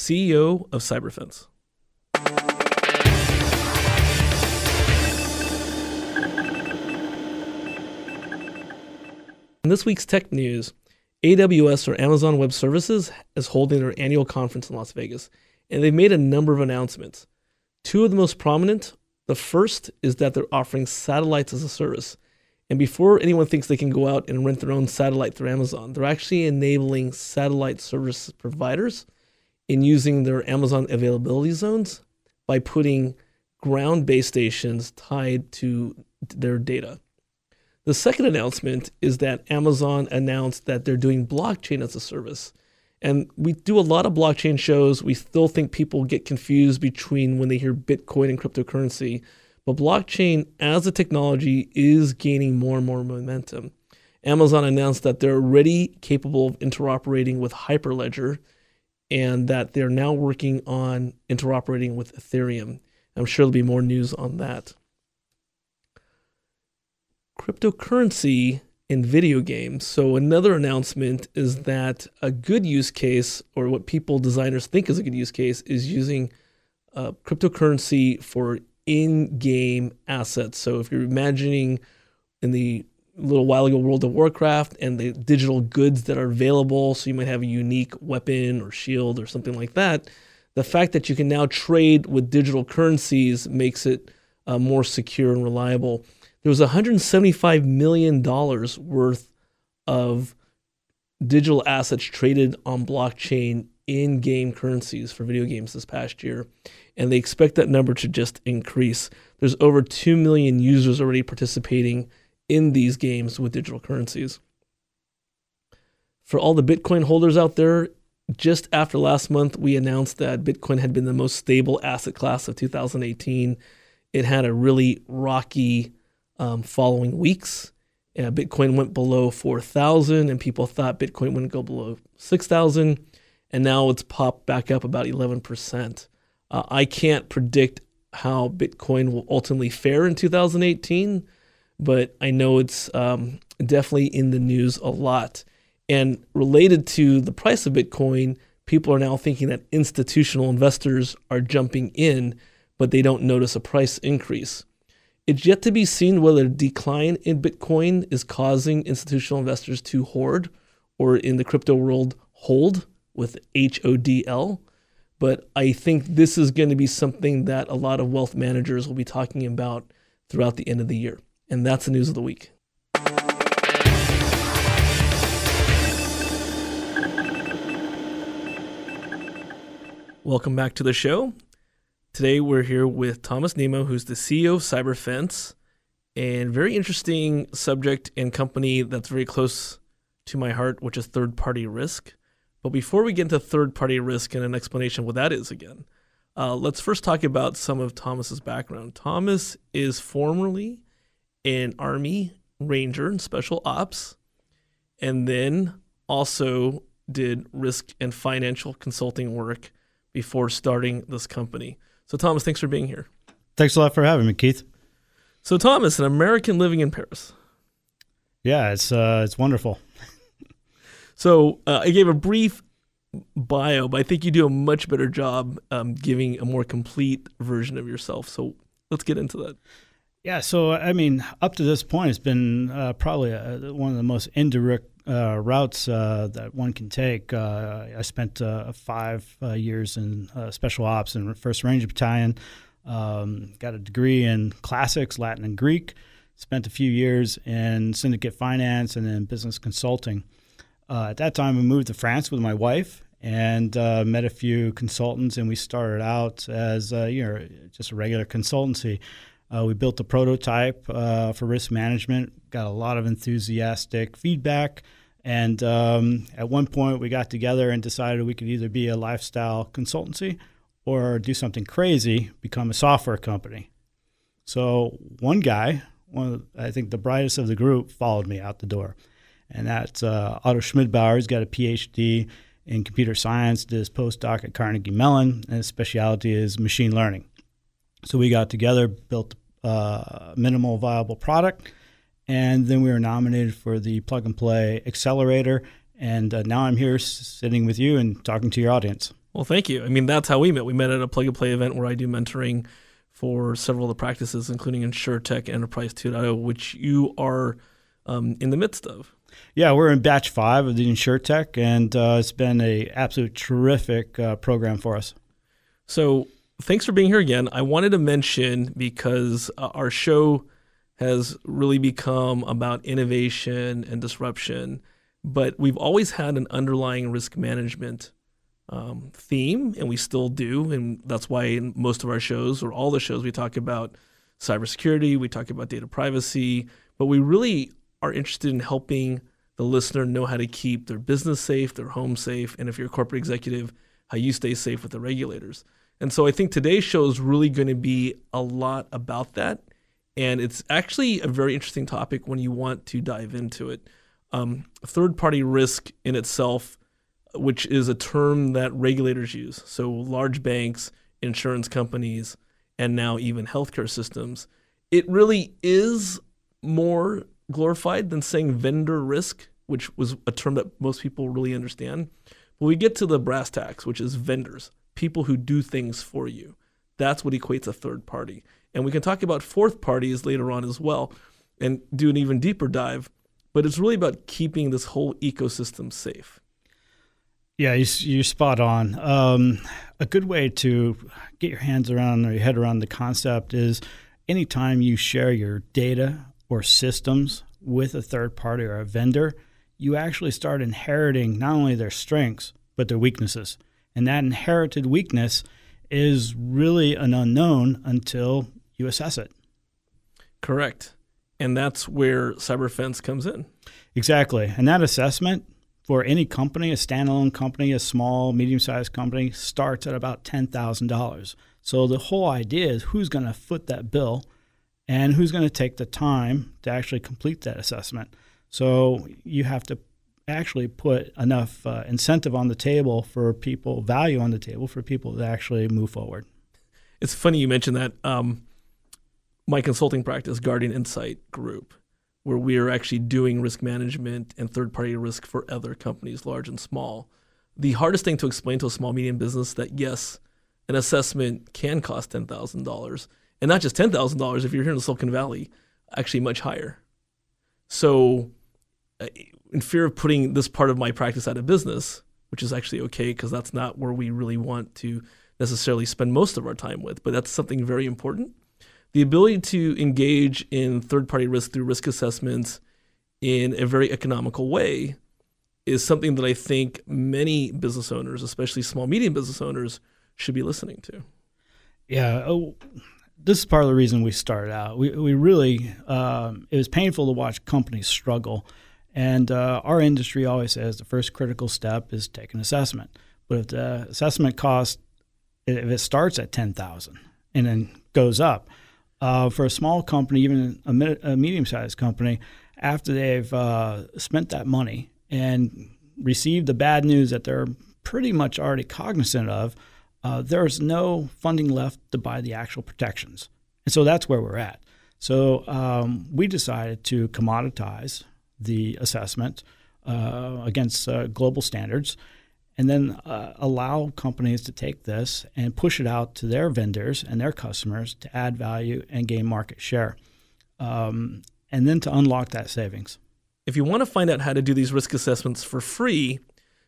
CEO of Cyberfense. In this week's tech news, AWS or Amazon Web Services is holding their annual conference in Las Vegas, and they've made a number of announcements. Two of the most prominent the first is that they're offering satellites as a service. And before anyone thinks they can go out and rent their own satellite through Amazon, they're actually enabling satellite service providers in using their Amazon availability zones by putting ground based stations tied to their data. The second announcement is that Amazon announced that they're doing blockchain as a service. And we do a lot of blockchain shows. We still think people get confused between when they hear Bitcoin and cryptocurrency. But blockchain as a technology is gaining more and more momentum. Amazon announced that they're already capable of interoperating with Hyperledger and that they're now working on interoperating with Ethereum. I'm sure there'll be more news on that. Cryptocurrency in video games. So, another announcement is that a good use case, or what people designers think is a good use case, is using uh, cryptocurrency for in game assets. So, if you're imagining in the little while ago World of Warcraft and the digital goods that are available, so you might have a unique weapon or shield or something like that. The fact that you can now trade with digital currencies makes it uh, more secure and reliable there was 175 million dollars worth of digital assets traded on blockchain in game currencies for video games this past year. And they expect that number to just increase. There's over 2 million users already participating in these games with digital currencies. For all the Bitcoin holders out there, just after last month, we announced that Bitcoin had been the most stable asset class of 2018. It had a really rocky um, following weeks. Uh, Bitcoin went below 4,000 and people thought Bitcoin wouldn't go below 6,000. And now it's popped back up about 11%. Uh, I can't predict how Bitcoin will ultimately fare in 2018, but I know it's um, definitely in the news a lot. And related to the price of Bitcoin, people are now thinking that institutional investors are jumping in, but they don't notice a price increase. It's yet to be seen whether decline in Bitcoin is causing institutional investors to hoard or in the crypto world hold with H O D L. But I think this is going to be something that a lot of wealth managers will be talking about throughout the end of the year. And that's the news of the week. Welcome back to the show. Today we're here with Thomas Nimmo, who's the CEO of Cyberfense, and very interesting subject and company that's very close to my heart, which is third party risk. But before we get into third party risk and an explanation of what that is again, uh, let's first talk about some of Thomas's background. Thomas is formerly an Army Ranger and Special Ops, and then also did risk and financial consulting work before starting this company. So, Thomas, thanks for being here. Thanks a lot for having me, Keith. So, Thomas, an American living in Paris. Yeah, it's uh, it's wonderful. so, uh, I gave a brief bio, but I think you do a much better job um, giving a more complete version of yourself. So, let's get into that. Yeah, so I mean, up to this point, it's been uh, probably a, uh, one of the most indirect uh, routes uh, that one can take. Uh, I spent uh, five years in special ops in First Ranger Battalion. Um, got a degree in classics, Latin and Greek. Spent a few years in syndicate finance and then business consulting. at that time, I moved to France with my wife and met a few consultants, and we started out as you know just a regular consultancy. Uh, we built a prototype uh, for risk management, got a lot of enthusiastic feedback, And um, at one point, we got together and decided we could either be a lifestyle consultancy or do something crazy, become a software company. So one guy, one of I think the brightest of the group, followed me out the door, and that's uh, Otto Schmidbauer. He's got a PhD in computer science, did his postdoc at Carnegie Mellon, and his specialty is machine learning. So we got together, built a minimal viable product, and then we were nominated for the Plug and Play Accelerator. And uh, now I'm here sitting with you and talking to your audience. Well, thank you. I mean, that's how we met. We met at a Plug and Play event where I do mentoring for several of the practices, including InsureTech Enterprise 2.0, which you are um, in the midst of. Yeah, we're in batch five of the InsureTech, and uh, it's been a absolute terrific uh, program for us. So, thanks for being here again. I wanted to mention because uh, our show has really become about innovation and disruption, but we've always had an underlying risk management um, theme, and we still do. And that's why in most of our shows, or all the shows, we talk about cybersecurity, we talk about data privacy, but we really are interested in helping the listener know how to keep their business safe, their home safe, and if you're a corporate executive, how you stay safe with the regulators. And so I think today's show is really going to be a lot about that. And it's actually a very interesting topic when you want to dive into it. Um, third party risk in itself which is a term that regulators use. So large banks, insurance companies, and now even healthcare systems. It really is more glorified than saying vendor risk, which was a term that most people really understand. But we get to the brass tacks, which is vendors, people who do things for you. That's what equates a third party. And we can talk about fourth parties later on as well and do an even deeper dive. But it's really about keeping this whole ecosystem safe. Yeah, you're spot on. Um, a good way to get your hands around or your head around the concept is anytime you share your data or systems with a third party or a vendor, you actually start inheriting not only their strengths, but their weaknesses. And that inherited weakness is really an unknown until you assess it. Correct. And that's where CyberFense comes in. Exactly. And that assessment for any company, a standalone company, a small, medium sized company, starts at about $10,000. So the whole idea is who's going to foot that bill and who's going to take the time to actually complete that assessment. So you have to actually put enough uh, incentive on the table for people, value on the table for people to actually move forward. It's funny you mentioned that. Um, my consulting practice, Guardian Insight Group, where we are actually doing risk management and third party risk for other companies, large and small. The hardest thing to explain to a small medium business that yes, an assessment can cost ten thousand dollars, and not just ten thousand dollars if you're here in Silicon Valley, actually much higher. So, uh, in fear of putting this part of my practice out of business, which is actually okay because that's not where we really want to necessarily spend most of our time with, but that's something very important the ability to engage in third party risk through risk assessments in a very economical way is something that I think many business owners, especially small medium business owners, should be listening to. Yeah. Oh, this is part of the reason we started out. We, we really, um, it was painful to watch companies struggle. And uh, our industry always says the first critical step is take an assessment. But if the assessment cost, if it starts at 10000 and then goes up, uh, for a small company, even a, a medium sized company, after they've uh, spent that money and received the bad news that they're pretty much already cognizant of, uh, there's no funding left to buy the actual protections. And so that's where we're at. So um, we decided to commoditize the assessment uh, against uh, global standards and then uh, allow companies to take this and push it out to their vendors and their customers to add value and gain market share, um, and then to unlock that savings. If you want to find out how to do these risk assessments for free,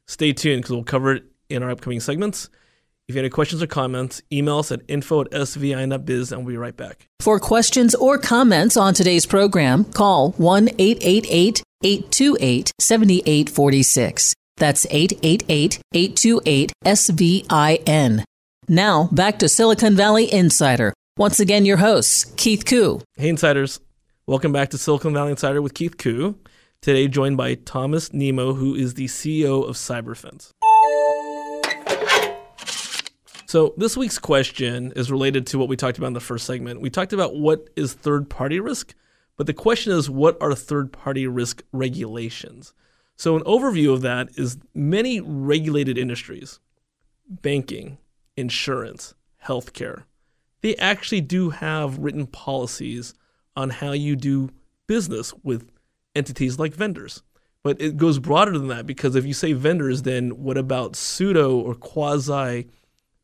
stay tuned because we'll cover it in our upcoming segments. If you have any questions or comments, email us at info at svi.biz and we'll be right back. For questions or comments on today's program, call 1 888 828 7846. That's 888 828 SVIN. Now, back to Silicon Valley Insider. Once again, your hosts, Keith Koo. Hey, Insiders. Welcome back to Silicon Valley Insider with Keith Koo. Today, joined by Thomas Nimmo, who is the CEO of Cyberfense. So, this week's question is related to what we talked about in the first segment. We talked about what is third party risk, but the question is what are third party risk regulations? So, an overview of that is many regulated industries, banking, insurance, healthcare, they actually do have written policies on how you do business with entities like vendors. But it goes broader than that because if you say vendors, then what about pseudo or quasi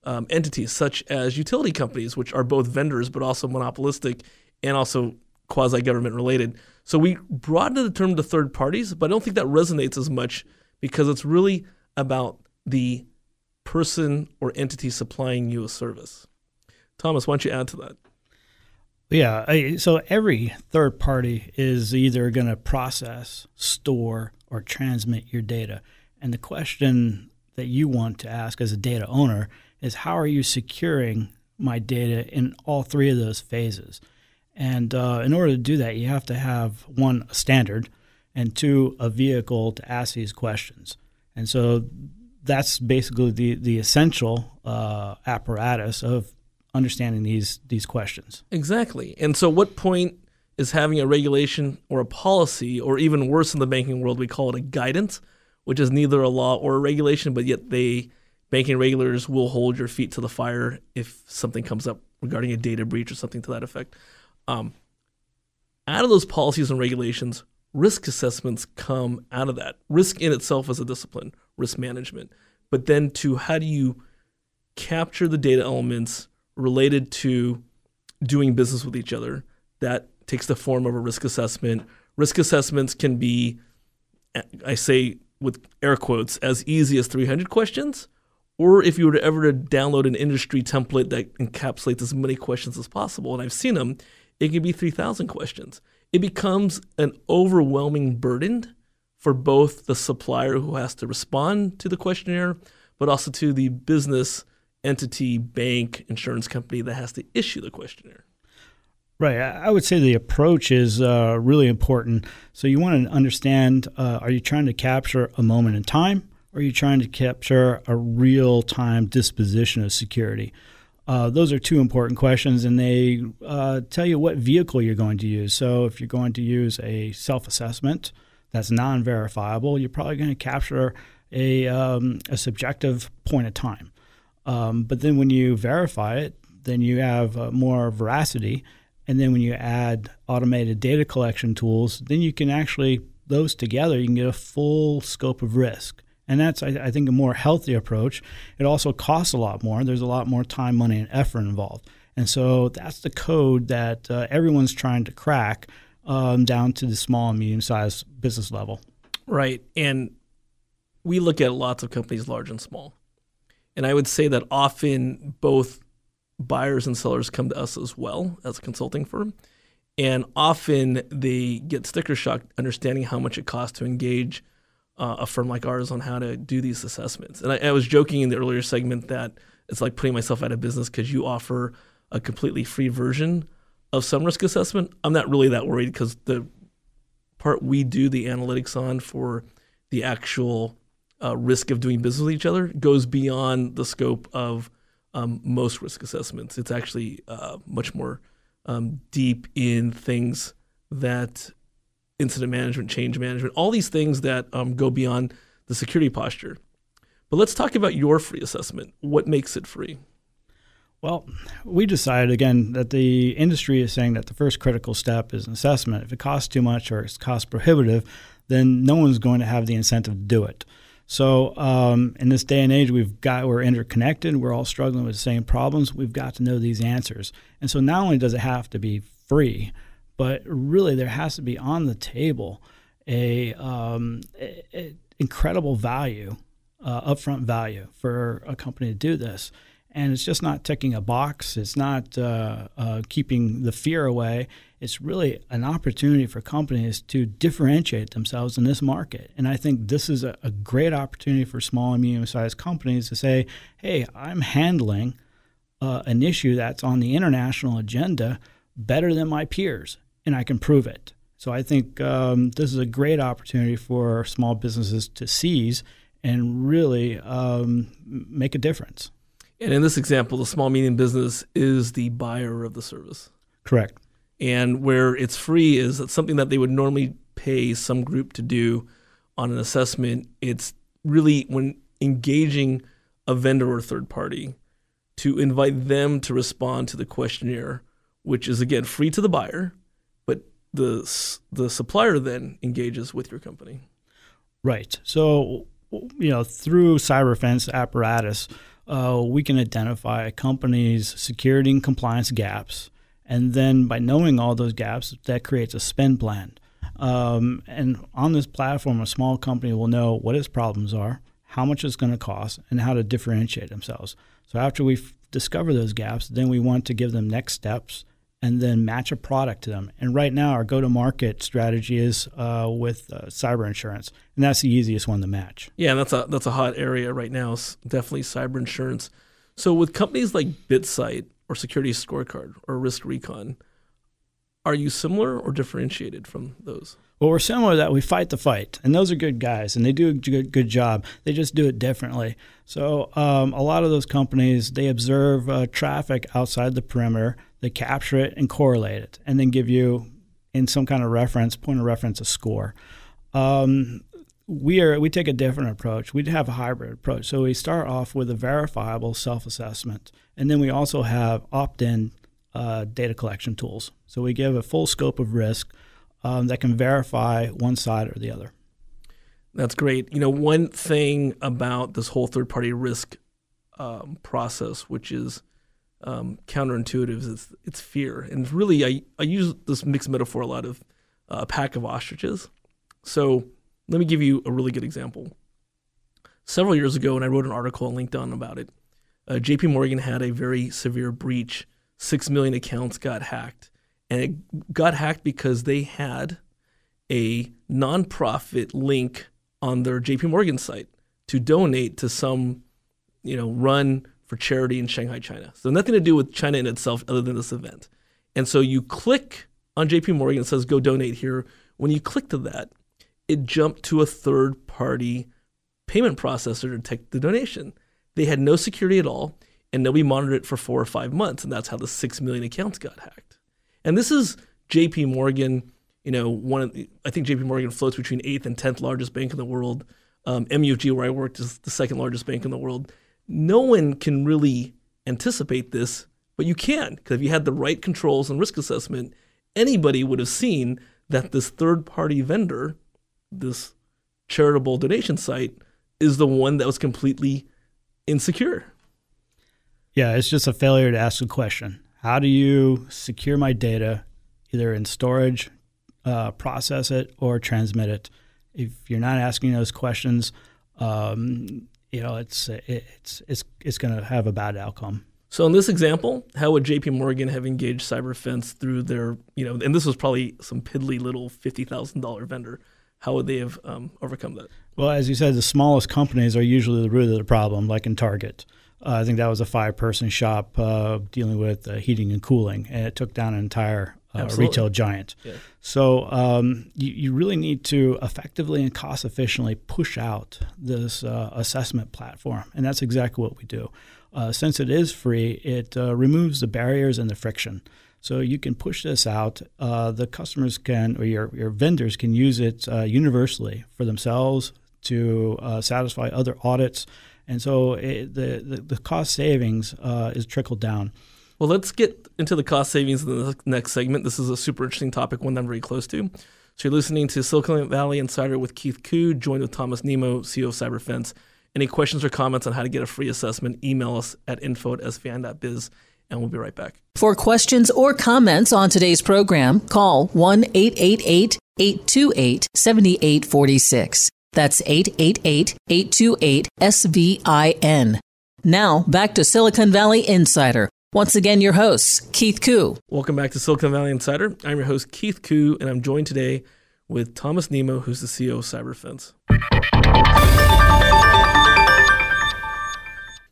um, entities such as utility companies, which are both vendors but also monopolistic and also quasi government related? So we broaden the term to third parties, but I don't think that resonates as much because it's really about the person or entity supplying you a service. Thomas, why don't you add to that? Yeah. So every third party is either going to process, store, or transmit your data. And the question that you want to ask as a data owner is how are you securing my data in all three of those phases? And uh, in order to do that, you have to have one, a standard, and two, a vehicle to ask these questions. And so that's basically the, the essential uh, apparatus of understanding these these questions. Exactly. And so what point is having a regulation or a policy or even worse in the banking world we call it a guidance, which is neither a law or a regulation but yet they banking regulators will hold your feet to the fire if something comes up regarding a data breach or something to that effect. Um, out of those policies and regulations, risk assessments come out of that. Risk in itself is a discipline, risk management. But then to how do you capture the data elements related to doing business with each other. That takes the form of a risk assessment. Risk assessments can be, I say with air quotes, as easy as 300 questions, or if you were ever to download an industry template that encapsulates as many questions as possible, and I've seen them, it can be 3,000 questions. It becomes an overwhelming burden for both the supplier who has to respond to the questionnaire, but also to the business entity, bank, insurance company that has to issue the questionnaire. Right. I would say the approach is uh, really important. So you want to understand uh, are you trying to capture a moment in time or are you trying to capture a real time disposition of security? Uh, those are two important questions, and they uh, tell you what vehicle you're going to use. So if you're going to use a self assessment that's non verifiable, you're probably going to capture a, um, a subjective point of time. Um, but then when you verify it, then you have uh, more veracity. And then when you add automated data collection tools, then you can actually, those together, you can get a full scope of risk. And that's, I, I think, a more healthy approach. It also costs a lot more. There's a lot more time, money, and effort involved. And so that's the code that uh, everyone's trying to crack um, down to the small and medium sized business level. Right. And we look at lots of companies, large and small. And I would say that often both buyers and sellers come to us as well as a consulting firm. And often they get sticker shock understanding how much it costs to engage uh, a firm like ours on how to do these assessments. And I, I was joking in the earlier segment that it's like putting myself out of business because you offer a completely free version of some risk assessment. I'm not really that worried because the part we do the analytics on for the actual uh, risk of doing business with each other goes beyond the scope of um, most risk assessments. It's actually uh, much more um, deep in things that incident management, change management, all these things that um, go beyond the security posture. But let's talk about your free assessment. What makes it free? Well, we decided again that the industry is saying that the first critical step is an assessment. If it costs too much or it's cost prohibitive, then no one's going to have the incentive to do it. So um, in this day and age, we've got we're interconnected. We're all struggling with the same problems. We've got to know these answers. And so not only does it have to be free, but really there has to be on the table a, um, a, a incredible value, uh, upfront value for a company to do this and it's just not ticking a box. It's not uh, uh, keeping the fear away. It's really an opportunity for companies to differentiate themselves in this market. And I think this is a, a great opportunity for small and medium sized companies to say, hey, I'm handling uh, an issue that's on the international agenda better than my peers, and I can prove it. So I think um, this is a great opportunity for small businesses to seize and really um, make a difference. And in this example, the small medium business is the buyer of the service. Correct. And where it's free is that something that they would normally pay some group to do on an assessment. It's really when engaging a vendor or third party to invite them to respond to the questionnaire, which is again free to the buyer, the the supplier then engages with your company. Right. So you know through CyberFense apparatus uh, we can identify a company's security and compliance gaps. And then by knowing all those gaps, that creates a spend plan. Um, and on this platform, a small company will know what its problems are, how much it's going to cost, and how to differentiate themselves. So after we discover those gaps, then we want to give them next steps and then match a product to them. And right now, our go to market strategy is uh, with uh, cyber insurance, and that's the easiest one to match. Yeah, that's a that's a hot area right now. It's definitely cyber insurance. So with companies like BitSight or Security Scorecard or Risk Recon, are you similar or differentiated from those? Well, we're similar that we fight the fight, and those are good guys, and they do a good, good job. They just do it differently. So um, a lot of those companies they observe uh, traffic outside the perimeter, they capture it and correlate it, and then give you in some kind of reference point of reference a score. Um, we are we take a different approach. We have a hybrid approach. So we start off with a verifiable self-assessment, and then we also have opt-in uh, data collection tools. So we give a full scope of risk um, that can verify one side or the other. That's great. You know, one thing about this whole third party risk um, process, which is um, counterintuitive, is it's fear. And really, I, I use this mixed metaphor a lot of uh, a pack of ostriches. So let me give you a really good example. Several years ago, and I wrote an article on LinkedIn about it, uh, JP Morgan had a very severe breach. Six million accounts got hacked and it got hacked because they had a nonprofit link on their JP Morgan site to donate to some, you know, run for charity in Shanghai, China. So nothing to do with China in itself other than this event. And so you click on JP Morgan, it says go donate here. When you click to that, it jumped to a third party payment processor to take the donation. They had no security at all, and nobody monitored it for four or five months, and that's how the six million accounts got hacked. And this is J.P. Morgan. You know, one of the, I think J.P. Morgan floats between eighth and tenth largest bank in the world. Um, MUFG, where I worked, is the second largest bank in the world. No one can really anticipate this, but you can because if you had the right controls and risk assessment, anybody would have seen that this third-party vendor, this charitable donation site, is the one that was completely insecure. Yeah, it's just a failure to ask a question. How do you secure my data, either in storage, uh, process it, or transmit it? If you're not asking those questions, um, you know it's it's it's it's going to have a bad outcome. So in this example, how would J.P. Morgan have engaged CyberFense through their, you know, and this was probably some piddly little fifty thousand dollar vendor. How would they have um, overcome that? Well, as you said, the smallest companies are usually the root of the problem, like in Target. Uh, I think that was a five person shop uh, dealing with uh, heating and cooling, and it took down an entire uh, retail giant. Yeah. So um, you, you, really need to effectively and cost efficiently push out this uh, assessment platform, and that's exactly what we do. Uh, since it is free, it removes the barriers and the friction. So you can push this out. the customers can, or your, your vendors can use it universally for themselves to satisfy other audits and so it, the, the, the cost savings uh, is trickled down. Well, let's get into the cost savings in the next segment. This is a super interesting topic, one I'm very close to. So you're listening to Silicon Valley Insider with Keith Koo, joined with Thomas Nimmo, CEO of CyberFense. Any questions or comments on how to get a free assessment, email us at info at svi.biz, and we'll be right back. For questions or comments on today's program, call 1 888 828 7846. That's 888 828 SVIN. Now, back to Silicon Valley Insider. Once again, your host, Keith Koo. Welcome back to Silicon Valley Insider. I'm your host, Keith Koo, and I'm joined today with Thomas Nimmo, who's the CEO of CyberFense.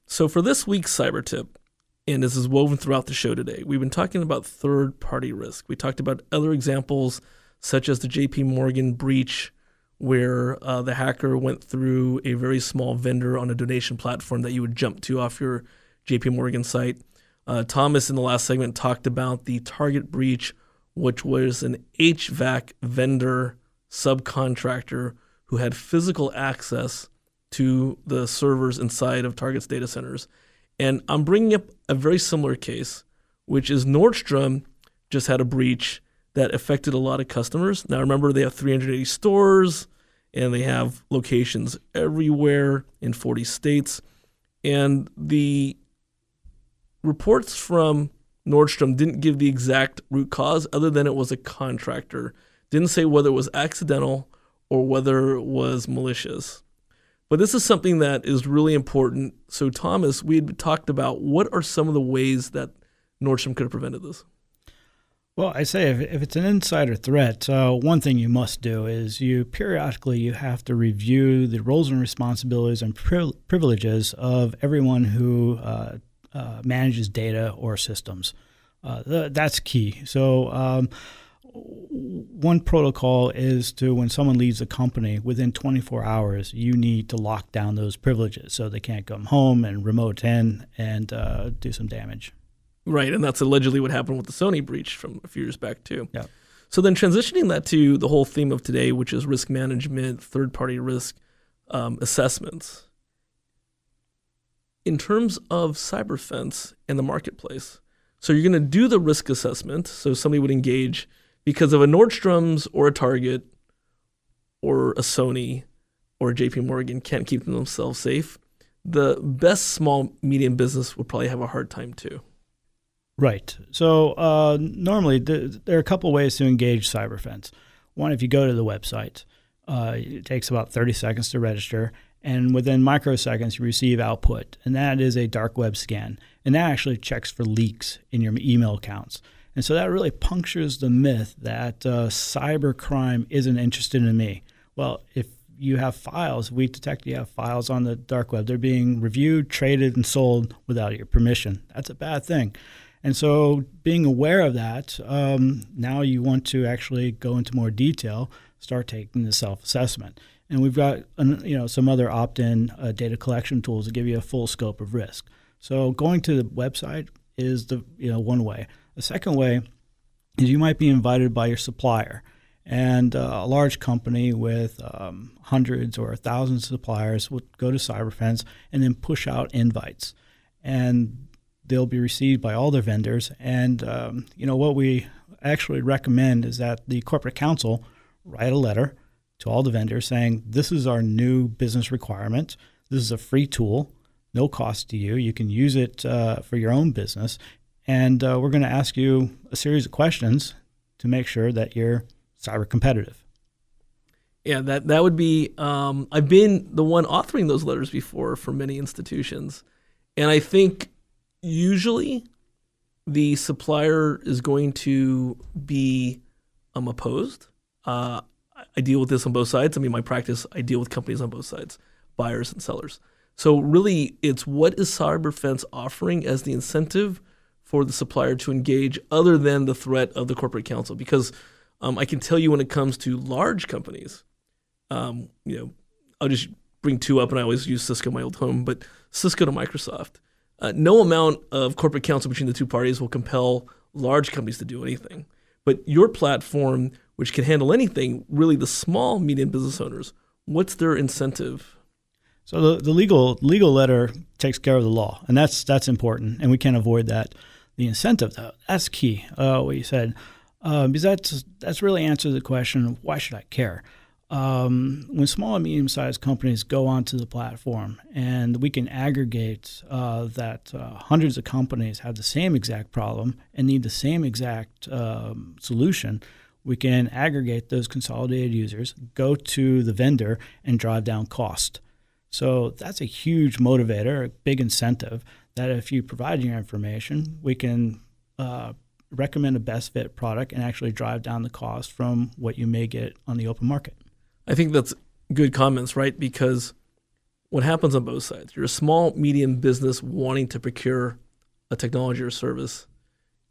So, for this week's cyber tip, and this is woven throughout the show today, we've been talking about third party risk. We talked about other examples such as the JP Morgan breach, where uh, the hacker went through a very small vendor on a donation platform that you would jump to off your JP Morgan site. Uh, Thomas, in the last segment, talked about the Target breach, which was an HVAC vendor subcontractor who had physical access to the servers inside of Target's data centers. And I'm bringing up a very similar case, which is Nordstrom just had a breach that affected a lot of customers. Now, remember, they have 380 stores and they have locations everywhere in 40 states. And the reports from Nordstrom didn't give the exact root cause, other than it was a contractor. Didn't say whether it was accidental or whether it was malicious. But this is something that is really important. So, Thomas, we had talked about what are some of the ways that Nordstrom could have prevented this? Well, I say if, if it's an insider threat, uh, one thing you must do is you periodically you have to review the roles and responsibilities and pri- privileges of everyone who uh, uh, manages data or systems. Uh, th- that's key. So. Um, one protocol is to when someone leaves a company within 24 hours, you need to lock down those privileges so they can't come home and remote in and uh, do some damage. Right, and that's allegedly what happened with the Sony breach from a few years back too. Yeah. So then transitioning that to the whole theme of today, which is risk management, third-party risk um, assessments. In terms of cyberfense and the marketplace, so you're going to do the risk assessment. So somebody would engage because of a Nordstrom's or a Target or a Sony or a JP Morgan can't keep themselves safe. The best small medium business would probably have a hard time too. Right. So uh, normally th- there are a couple ways to engage cyberfense. One, if you go to the website, uh, it takes about 30 seconds to register, and within microseconds you receive output, and that is a dark web scan, and that actually checks for leaks in your email accounts. And so that really punctures the myth that uh, cyber crime isn't interested in me. Well, if you have files, we detect you have files on the dark web. They're being reviewed, traded, and sold without your permission. That's a bad thing. And so, being aware of that, um, now you want to actually go into more detail, start taking the self assessment. And we've got you know some other opt in uh, data collection tools to give you a full scope of risk. So, going to the website is the you know one way. The second way is you might be invited by your supplier. And uh, a large company with um, hundreds or thousands of suppliers would go to Cyberfense and then push out invites. And they'll be received by all their vendors. And, um, you know, what we actually recommend is that the corporate counsel write a letter to all the vendors saying, this is our new business requirement. This is a free tool, no cost to you. You can use it uh, for your own business. And uh, we're going to ask you a series of questions to make sure that you're cyber competitive. Yeah, that that would be. Um, I've been the one authoring those letters before for many institutions, and I think usually the supplier is going to be um, opposed. Uh, I deal with this on both sides. I mean, my practice, I deal with companies on both sides, buyers and sellers. So really, it's what is CyberFense offering as the incentive for the supplier to engage other than the threat of the corporate counsel. Because um, I can tell you when it comes to large companies, um, you know, I'll just bring two up, and I always use Cisco, my old home, but Cisco to Microsoft. Uh, no amount of corporate counsel between the two parties will compel large companies to do anything. But your platform, which can handle anything, really the small, medium business owners, what's their incentive? So the, the legal legal letter takes care of the law, and that's that's important, and we can't avoid that. The incentive though that's key uh, what you said. Uh, because that's that's really answers the question of why should I care? Um, when small and medium sized companies go onto the platform and we can aggregate uh, that uh, hundreds of companies have the same exact problem and need the same exact um, solution, we can aggregate those consolidated users, go to the vendor, and drive down cost. So that's a huge motivator, a big incentive that if you provide your information, we can uh, recommend a best fit product and actually drive down the cost from what you may get on the open market. I think that's good comments, right? Because what happens on both sides? You're a small, medium business wanting to procure a technology or service.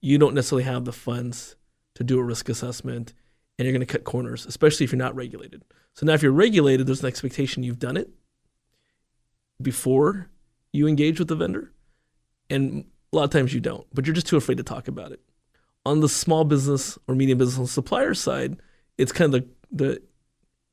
You don't necessarily have the funds to do a risk assessment. and you're going to cut corners, especially if you're not regulated. So now, if you're regulated, there's an expectation you've done it before you engage with the vendor, and a lot of times you don't, but you're just too afraid to talk about it. On the small business or medium business supplier side, it's kind of the, the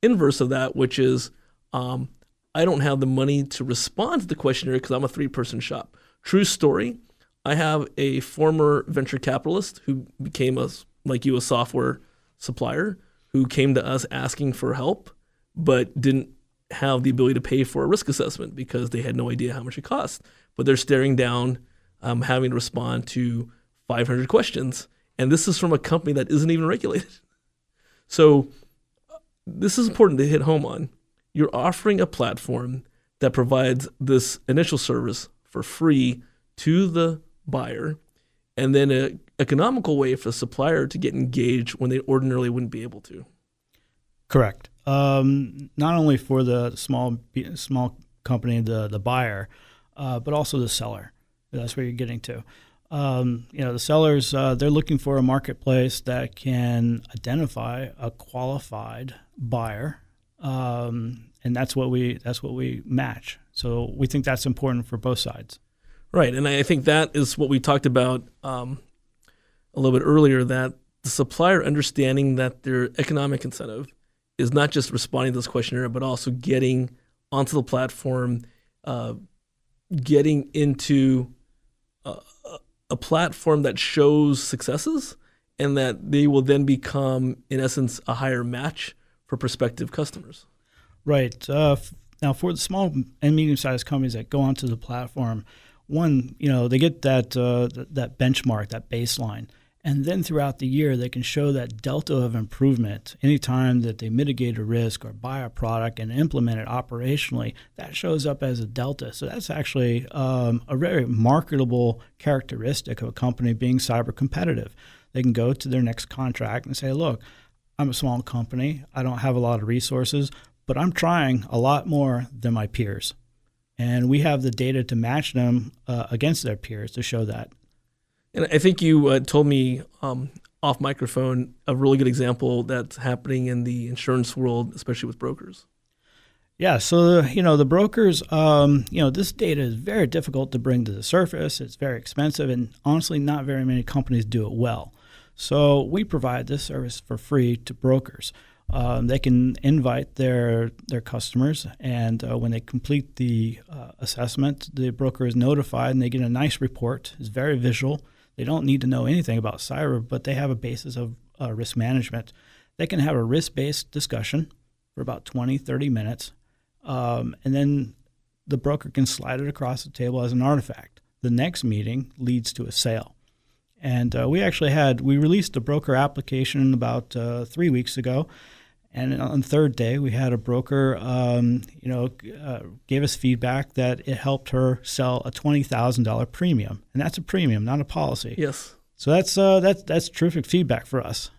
inverse of that, which is um, I don't have the money to respond to the questionnaire because I'm a three person shop. True story. I have a former venture capitalist who became a like you a software supplier who came to us asking for help, but didn't have the ability to pay for a risk assessment because they had no idea how much it cost. But they're staring down um, having to respond to 500 questions, and this is from a company that isn't even regulated. So this is important to hit home on. You're offering a platform that provides this initial service for free to the buyer, and then an economical way for the supplier to get engaged when they ordinarily wouldn't be able to. Correct. Um, not only for the small small company, the the buyer, uh, but also the seller. That's where you're getting to. Um, you know, the sellers uh, they're looking for a marketplace that can identify a qualified buyer, um, and that's what we that's what we match. So we think that's important for both sides. Right, and I think that is what we talked about um, a little bit earlier. That the supplier understanding that their economic incentive is not just responding to this questionnaire, but also getting onto the platform, uh, getting into a, a platform that shows successes, and that they will then become, in essence, a higher match for prospective customers. Right. Uh, now, for the small and medium-sized companies that go onto the platform, one, you know, they get that uh, that benchmark, that baseline and then throughout the year, they can show that delta of improvement. Anytime that they mitigate a risk or buy a product and implement it operationally, that shows up as a delta. So that's actually um, a very marketable characteristic of a company being cyber competitive. They can go to their next contract and say, look, I'm a small company. I don't have a lot of resources, but I'm trying a lot more than my peers. And we have the data to match them uh, against their peers to show that. And I think you uh, told me um, off microphone a really good example that's happening in the insurance world, especially with brokers. Yeah, so you know the brokers, um, you know this data is very difficult to bring to the surface. It's very expensive, and honestly, not very many companies do it well. So we provide this service for free to brokers. Um, they can invite their their customers, and uh, when they complete the uh, assessment, the broker is notified, and they get a nice report. It's very visual. They don't need to know anything about cyber, but they have a basis of uh, risk management. They can have a risk based discussion for about 20, 30 minutes, um, and then the broker can slide it across the table as an artifact. The next meeting leads to a sale. And uh, we actually had, we released a broker application about uh, three weeks ago and on the third day, we had a broker, um, you know, uh, gave us feedback that it helped her sell a twenty thousand dollar premium, and that's a premium, not a policy. Yes. So that's uh, that's that's terrific feedback for us,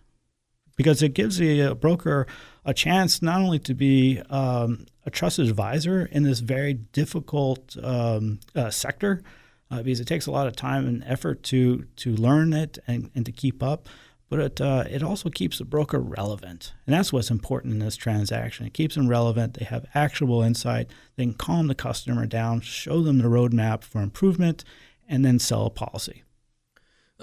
because it gives the uh, broker a chance not only to be um, a trusted advisor in this very difficult um, uh, sector, uh, because it takes a lot of time and effort to to learn it and, and to keep up but it uh, it also keeps the broker relevant, and that's what's important in this transaction. It keeps them relevant. They have actionable insight. They can calm the customer down, show them the roadmap for improvement, and then sell a policy.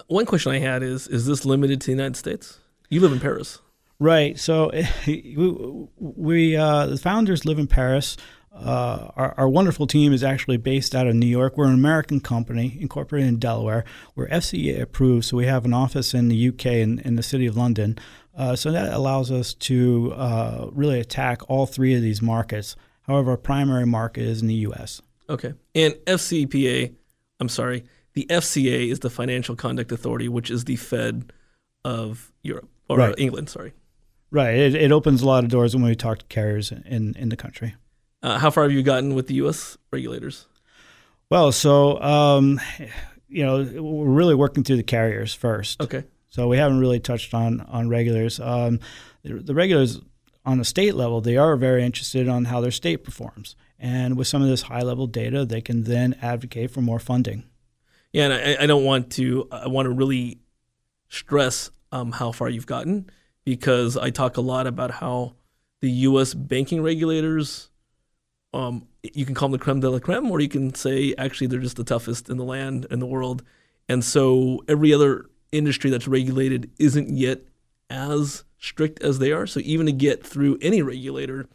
One question I had is: Is this limited to the United States? You live in Paris, right? So we, we uh, the founders live in Paris. Uh, our, our, wonderful team is actually based out of New York. We're an American company incorporated in Delaware. We're FCA approved, so we have an office in the UK in, in the city of London. Uh, so that allows us to uh, really attack all three of these markets. However, our primary market is in the US. Okay. And FCPA, I'm sorry, the FCA is the Financial Conduct Authority, which is the Fed of Europe or right. England, sorry. Right. It, it opens a lot of doors when we talk to carriers in, in the country. Uh, how far have you gotten with the U.S. regulators? Well, so um, you know, we're really working through the carriers first. Okay. So we haven't really touched on on regulators. Um, the, the regulators on the state level, they are very interested on how their state performs, and with some of this high level data, they can then advocate for more funding. Yeah, and I, I don't want to. I want to really stress um, how far you've gotten because I talk a lot about how the U.S. banking regulators, um, you can call them the creme de la creme, or you can say actually they're just the toughest in the land in the world. And so every other industry that's regulated isn't yet as strict as they are. So even to get through any regulator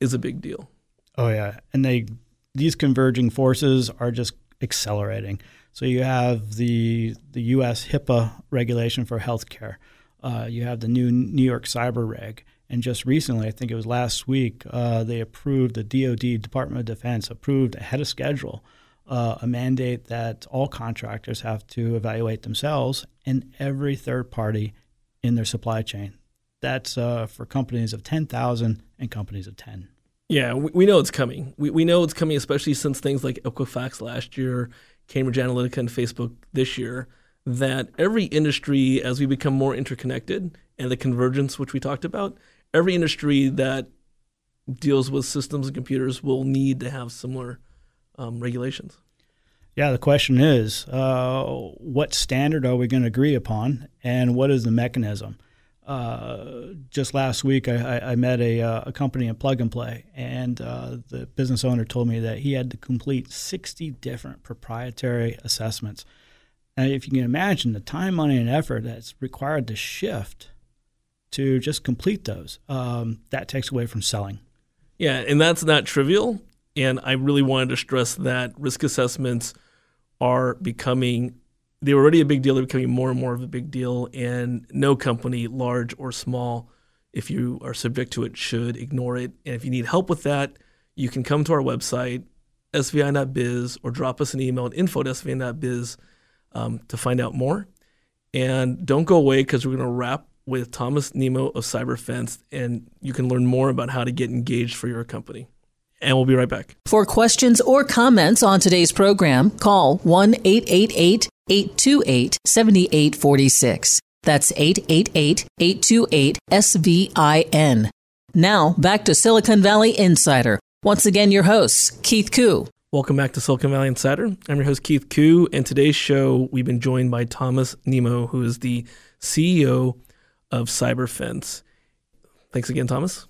is a big deal. Oh yeah, and they these converging forces are just accelerating. So you have the the U.S. HIPAA regulation for healthcare. Uh, you have the new New York Cyber Reg, and just recently, I think it was last week, uh, they approved the DoD Department of Defense approved ahead of schedule uh, a mandate that all contractors have to evaluate themselves and every third party in their supply chain. That's uh, for companies of 10,000 and companies of 10. Yeah, we, we know it's coming. We, we know it's coming, especially since things like Equifax last year, Cambridge Analytica, and Facebook this year. That every industry, as we become more interconnected and the convergence, which we talked about, every industry that deals with systems and computers will need to have similar um, regulations. Yeah, the question is uh, what standard are we going to agree upon, and what is the mechanism? Uh, just last week, I, I met a, uh, a, company in Plug and Play, and uh, the business owner told me that he had to complete 60 different proprietary assessments. And if you can imagine the time, money, and effort that's required to shift to just complete those, um, that takes away from selling. Yeah, and that's not trivial. And I really wanted to stress that risk assessments are becoming they were already a big deal. They're becoming more and more of a big deal. And no company, large or small, if you are subject to it, should ignore it. And if you need help with that, you can come to our website, svi.biz, or drop us an email at info at svi.biz um, to find out more. And don't go away because we're going to wrap with Thomas Nimmo of CyberFense, and you can learn more about how to get engaged for your company and we'll be right back. For questions or comments on today's program, call 1 888 828 7846. That's 888 828 SVIN. Now, back to Silicon Valley Insider. Once again, your host, Keith Koo. Welcome back to Silicon Valley Insider. I'm your host, Keith Koo, and today's show, we've been joined by Thomas Nimmo, who is the CEO of CyberFense. Thanks again, Thomas.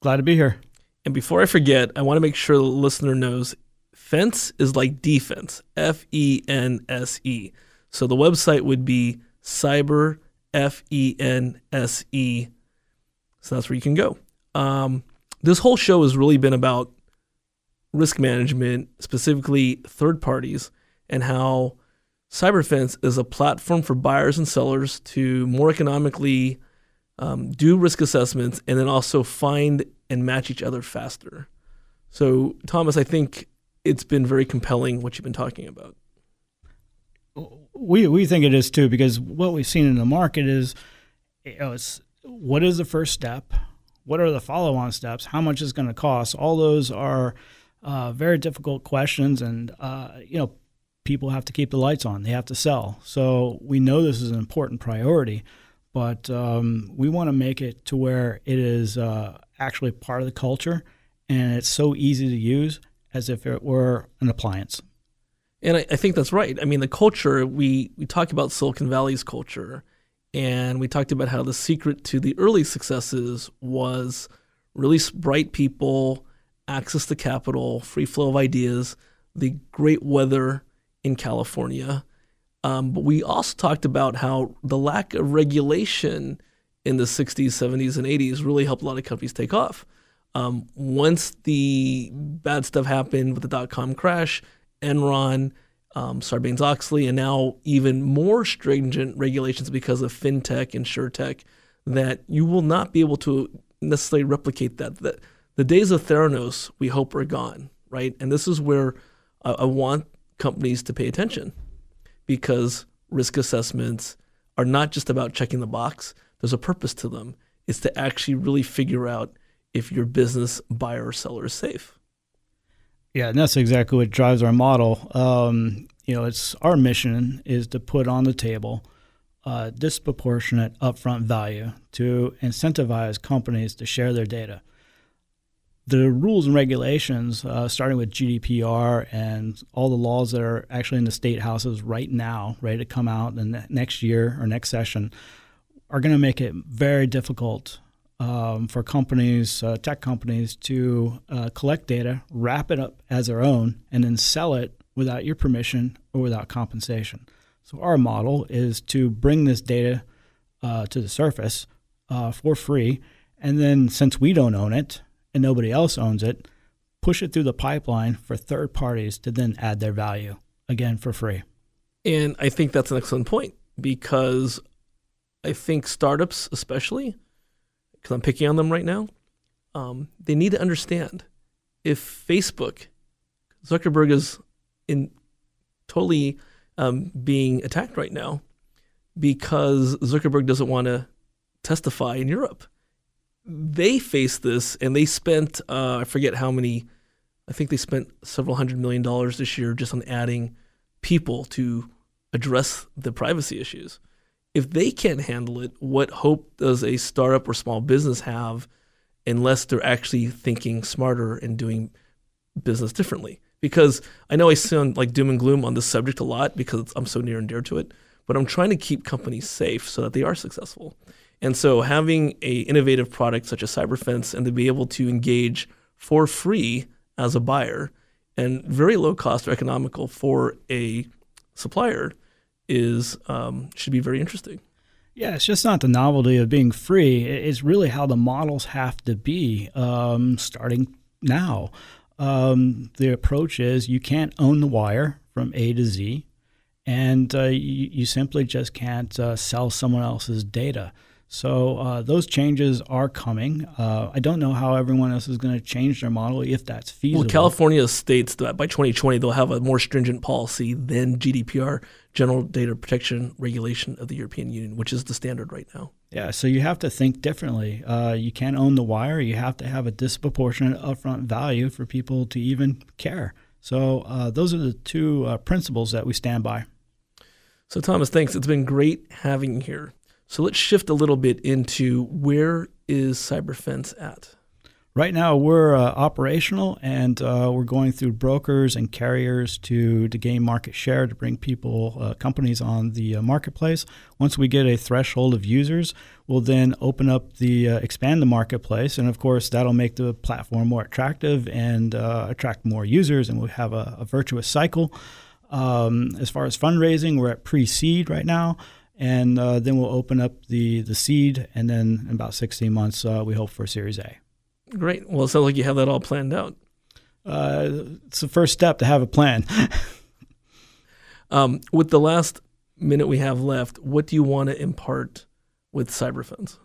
Glad to be here. And before I forget, I want to make sure the listener knows fense is like defense, F E N S E. So the website would be cyber, F E N S E. So that's where you can go. Um, this whole show has really been about risk management, specifically third parties, and how CyberFense is a platform for buyers and sellers to more economically um, do risk assessments and then also find and match each other faster. So, Thomas, I think it's been very compelling what you've been talking about. We we think it is too because what we've seen in the market is, you know, it's what is the first step, what are the follow-on steps, how much is going to cost. All those are uh, very difficult questions, and uh, you know, people have to keep the lights on. They have to sell. So we know this is an important priority, but um, we want to make it to where it is uh, actually part of the culture, and it's so easy to use as if it were an appliance. And I, I, think that's right. I mean, the culture, we, we talk about Silicon Valley's culture, and we talked about how the secret to the early successes was really bright people, access to capital, free flow of ideas, the great weather in California. Um, but we also talked about how the lack of regulation in the 60s, 70s, and 80s really helped a lot of companies take off. Um, once the bad stuff happened with the dot com crash, Enron, um, Sarbanes Oxley, and now even more stringent regulations because of fintech and suretech, that you will not be able to necessarily replicate that. The, days of Theranos, we hope, are gone, right? And this is where I, I want companies to pay attention because risk assessments are not just about checking the box, there's a purpose to them. It's to actually really figure out if your business buyer or seller is safe. Yeah, and that's exactly what drives our model. Um, you know, it's our mission is to put on the table uh, disproportionate upfront value to incentivize companies to share their data. The rules and regulations, uh, starting with GDPR and all the laws that are actually in the state houses right now, ready to come out in next year or next session, are going to make it very difficult um, for companies, uh, tech companies, to uh, collect data, wrap it up as their own, and then sell it without your permission or without compensation. So our model is to bring this data uh, to the surface uh, for free, and then since we don't own it and nobody else owns it, push it through the pipeline for third parties to then add their value again for free. And I think that's an excellent point because I think startups, especially, because I'm picking on them right now, um, they need to understand if Facebook, Zuckerberg is in totally um, being attacked right now because Zuckerberg doesn't want to testify in Europe. They faced this and they spent, uh, I forget how many, I think they spent several hundred million dollars this year just on adding people to address the privacy issues. If they can't handle it, what hope does a startup or small business have unless they're actually thinking smarter and doing business differently? Because I know I sound like doom and gloom on this subject a lot because I'm so near and dear to it, but I'm trying to keep companies safe so that they are successful. And so having a innovative product such as CyberFense and to be able to engage for free as a buyer and very low cost or economical for a supplier is um, should be very interesting. Yeah, it's just not the novelty of being free. It's really how the models have to be um, starting now. Um, the approach is you can't own the wire from A to Z, and uh, you, you, simply just can't uh, sell someone else's data. So uh, those changes are coming. Uh, I don't know how everyone else is going to change their model if that's feasible. Well, California states that by 2020 they'll have a more stringent policy than GDPR, General Data Protection Regulation of the European Union, which is the standard right now. Yeah, so you have to think differently. Uh, you can't own the wire. You have to have a disproportionate upfront value for people to even care. So uh, those are the two uh, principles that we stand by. So Thomas, thanks. It's been great having you here. So let's shift a little bit into where is CyberFense at? Right now, we're uh, operational and uh, we're going through brokers and carriers to, to gain market share to bring people, uh, companies on the uh, marketplace. Once we get a threshold of users, we'll then open up the, uh, expand the marketplace. And of course, that'll make the platform more attractive and uh, attract more users, and we'll have a, a virtuous cycle. Um, as far as fundraising, we're at pre seed right now and uh, then we'll open up the the seed, and then in about 16 months, uh, we hope for Series A. Great. Well, it sounds like you have that all planned out. Uh, it's the first step to have a plan. um, with the last minute we have left, what do you want to impart with CyberFense?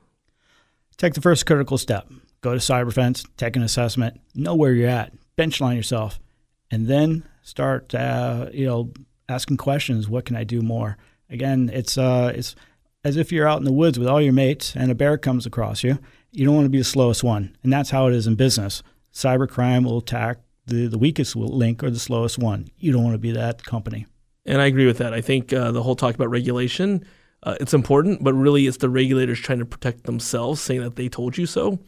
Take the first critical step. Go to CyberFense, take an assessment, know where you're at, benchline yourself, and then start, uh, you know, asking questions. What can I do more? Again, it's uh, it's as if you're out in the woods with all your mates and a bear comes across you. You don't want to be the slowest one, and that's how it is in business. Cybercrime will attack the, the weakest link or the slowest one. You don't want to be that company. And I agree with that. I think uh, the whole talk about regulation, uh, it's important, but really it's the regulators trying to protect themselves, saying that they told you so,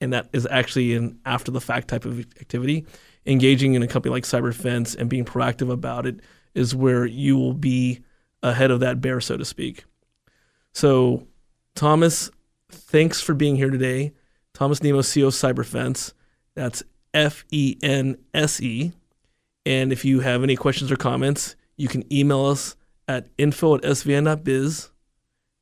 and that is actually an after the fact type of activity. Engaging in a company like CyberFense and being proactive about it is where you will be ahead of that bear, so to speak. So, Thomas, thanks for being here today. Thomas Nimmo, CEO Cyberfense. That's F E N S E. And if you have any questions or comments, you can email us at info at svn.biz.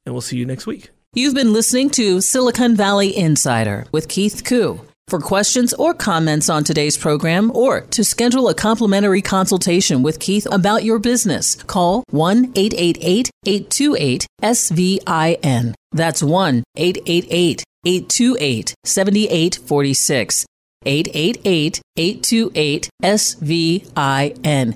And we'll see you next week. You've been listening to Silicon Valley Insider with Keith Koo. For questions or comments on today's program or to schedule a complimentary consultation with Keith about your business, call 1 888 828 SVIN. That's 1 888 828 7846. 888 828 SVIN.